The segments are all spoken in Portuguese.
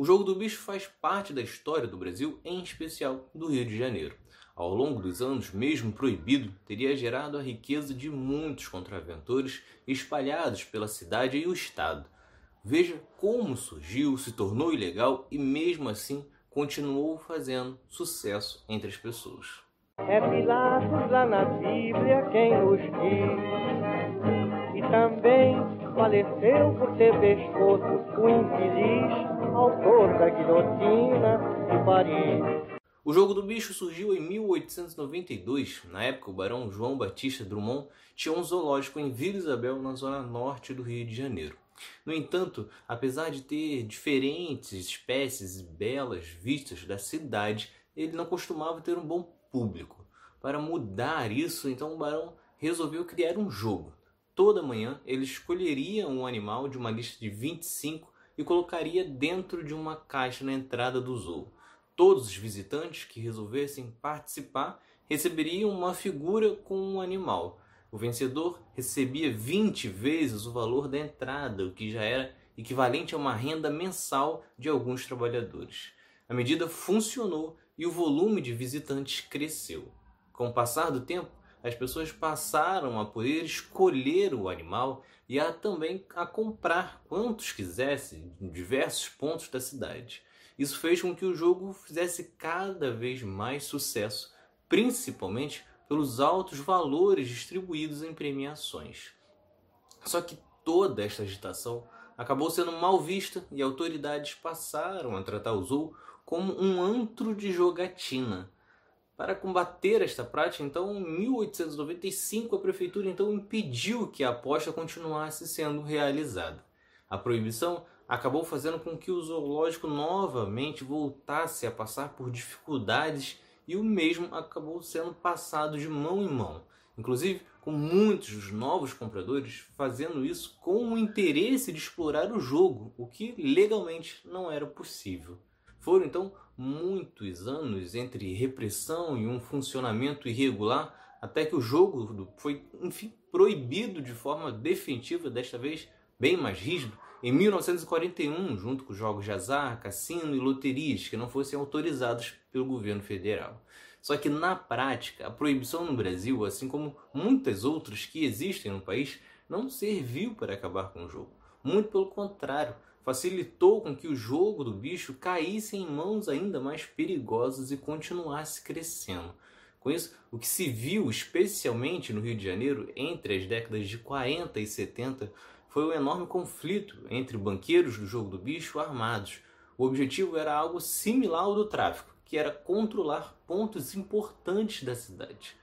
O jogo do bicho faz parte da história do Brasil, em especial do Rio de Janeiro. Ao longo dos anos, mesmo proibido, teria gerado a riqueza de muitos contraventores espalhados pela cidade e o estado. Veja como surgiu, se tornou ilegal e, mesmo assim, continuou fazendo sucesso entre as pessoas. É Pilatos lá na Bíblia quem nos diz, e também faleceu por ter pescoço o infeliz autor da guilhotina de Paris. O jogo do bicho surgiu em 1892. Na época, o barão João Batista Drummond tinha um zoológico em Vila Isabel, na zona norte do Rio de Janeiro. No entanto, apesar de ter diferentes espécies e belas vistas da cidade, ele não costumava ter um bom público. Para mudar isso, então o barão resolveu criar um jogo. Toda manhã ele escolheria um animal de uma lista de 25 e colocaria dentro de uma caixa na entrada do zoo. Todos os visitantes que resolvessem participar receberiam uma figura com um animal. O vencedor recebia 20 vezes o valor da entrada, o que já era equivalente a uma renda mensal de alguns trabalhadores. A medida funcionou e o volume de visitantes cresceu. Com o passar do tempo, as pessoas passaram a poder escolher o animal e a também a comprar quantos quisessem em diversos pontos da cidade. Isso fez com que o jogo fizesse cada vez mais sucesso, principalmente pelos altos valores distribuídos em premiações. Só que toda esta agitação acabou sendo mal vista e autoridades passaram a tratar o zoo como um antro de jogatina para combater esta prática, então, em 1895, a prefeitura então impediu que a aposta continuasse sendo realizada. A proibição acabou fazendo com que o zoológico novamente voltasse a passar por dificuldades e o mesmo acabou sendo passado de mão em mão, inclusive com muitos dos novos compradores fazendo isso com o interesse de explorar o jogo, o que legalmente não era possível. Foram então muitos anos entre repressão e um funcionamento irregular até que o jogo foi, enfim, proibido de forma definitiva, desta vez bem mais rígido, em 1941, junto com jogos de azar, cassino e loterias que não fossem autorizados pelo governo federal. Só que na prática, a proibição no Brasil, assim como muitas outras que existem no país, não serviu para acabar com o jogo. Muito pelo contrário, facilitou com que o jogo do bicho caísse em mãos ainda mais perigosas e continuasse crescendo. Com isso, o que se viu especialmente no Rio de Janeiro entre as décadas de 40 e 70 foi o enorme conflito entre banqueiros do jogo do bicho armados. O objetivo era algo similar ao do tráfico, que era controlar pontos importantes da cidade.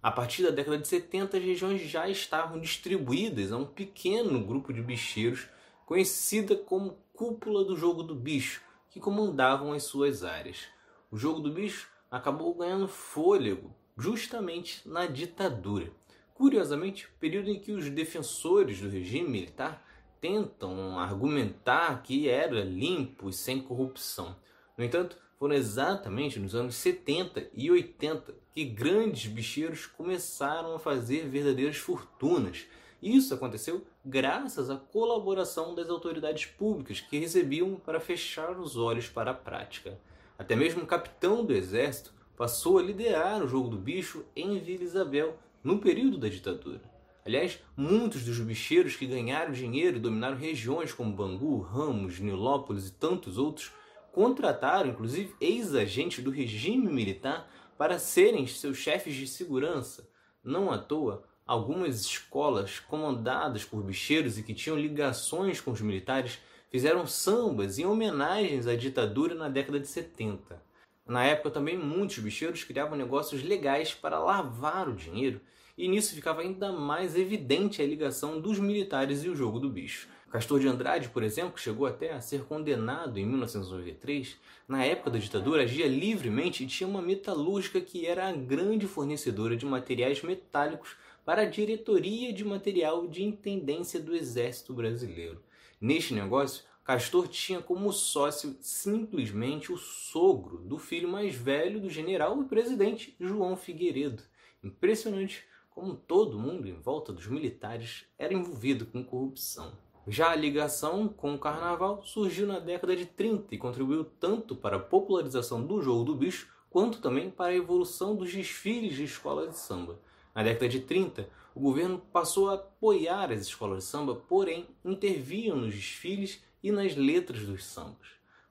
A partir da década de 70, as regiões já estavam distribuídas a um pequeno grupo de bicheiros conhecida como Cúpula do Jogo do Bicho, que comandavam as suas áreas. O Jogo do Bicho acabou ganhando fôlego justamente na ditadura. Curiosamente, período em que os defensores do regime militar tentam argumentar que era limpo e sem corrupção. No entanto, foram exatamente nos anos 70 e 80 que grandes bicheiros começaram a fazer verdadeiras fortunas isso aconteceu graças à colaboração das autoridades públicas que recebiam para fechar os olhos para a prática. Até mesmo o capitão do exército passou a liderar o jogo do bicho em Vila Isabel no período da ditadura. Aliás, muitos dos bicheiros que ganharam dinheiro e dominaram regiões como Bangu, Ramos, Nilópolis e tantos outros contrataram inclusive ex-agentes do regime militar para serem seus chefes de segurança. Não à toa, Algumas escolas comandadas por bicheiros e que tinham ligações com os militares fizeram sambas em homenagens à ditadura na década de 70. Na época também muitos bicheiros criavam negócios legais para lavar o dinheiro e nisso ficava ainda mais evidente a ligação dos militares e o jogo do bicho. Castor de Andrade, por exemplo, chegou até a ser condenado em 1993. Na época da ditadura, agia livremente e tinha uma metalúrgica que era a grande fornecedora de materiais metálicos para a Diretoria de Material de Intendência do Exército Brasileiro. Neste negócio, Castor tinha como sócio simplesmente o sogro do filho mais velho do general e presidente João Figueiredo. Impressionante como todo mundo em volta dos militares era envolvido com corrupção. Já a ligação com o carnaval surgiu na década de 30 e contribuiu tanto para a popularização do jogo do bicho quanto também para a evolução dos desfiles de escolas de samba. Na década de 30, o governo passou a apoiar as escolas de samba, porém interviam nos desfiles e nas letras dos sambas.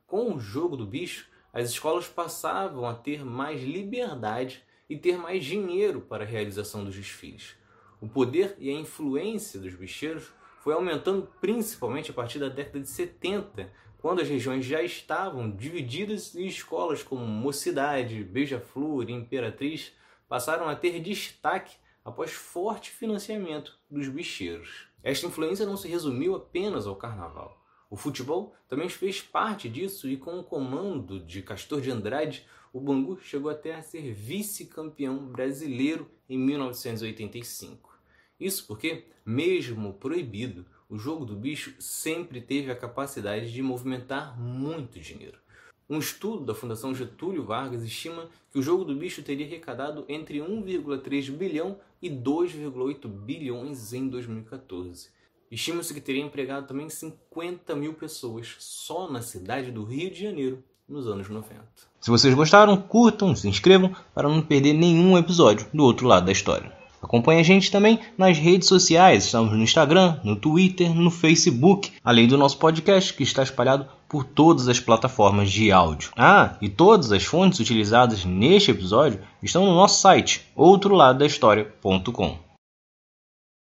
Com o jogo do bicho, as escolas passavam a ter mais liberdade e ter mais dinheiro para a realização dos desfiles. O poder e a influência dos bicheiros foi aumentando principalmente a partir da década de 70, quando as regiões já estavam divididas e escolas como Mocidade, Beija-Flor e Imperatriz passaram a ter destaque após forte financiamento dos bicheiros. Esta influência não se resumiu apenas ao carnaval. O futebol também fez parte disso e com o comando de Castor de Andrade, o Bangu chegou até a ser vice-campeão brasileiro em 1985. Isso porque, mesmo proibido, o jogo do bicho sempre teve a capacidade de movimentar muito dinheiro. Um estudo da Fundação Getúlio Vargas estima que o jogo do bicho teria arrecadado entre 1,3 bilhão e 2,8 bilhões em 2014. Estima-se que teria empregado também 50 mil pessoas só na cidade do Rio de Janeiro nos anos 90. Se vocês gostaram, curtam, se inscrevam para não perder nenhum episódio do outro lado da história. Acompanhe a gente também nas redes sociais, estamos no Instagram, no Twitter, no Facebook, além do nosso podcast que está espalhado por todas as plataformas de áudio. Ah, e todas as fontes utilizadas neste episódio estão no nosso site, outroladodahistoria.com.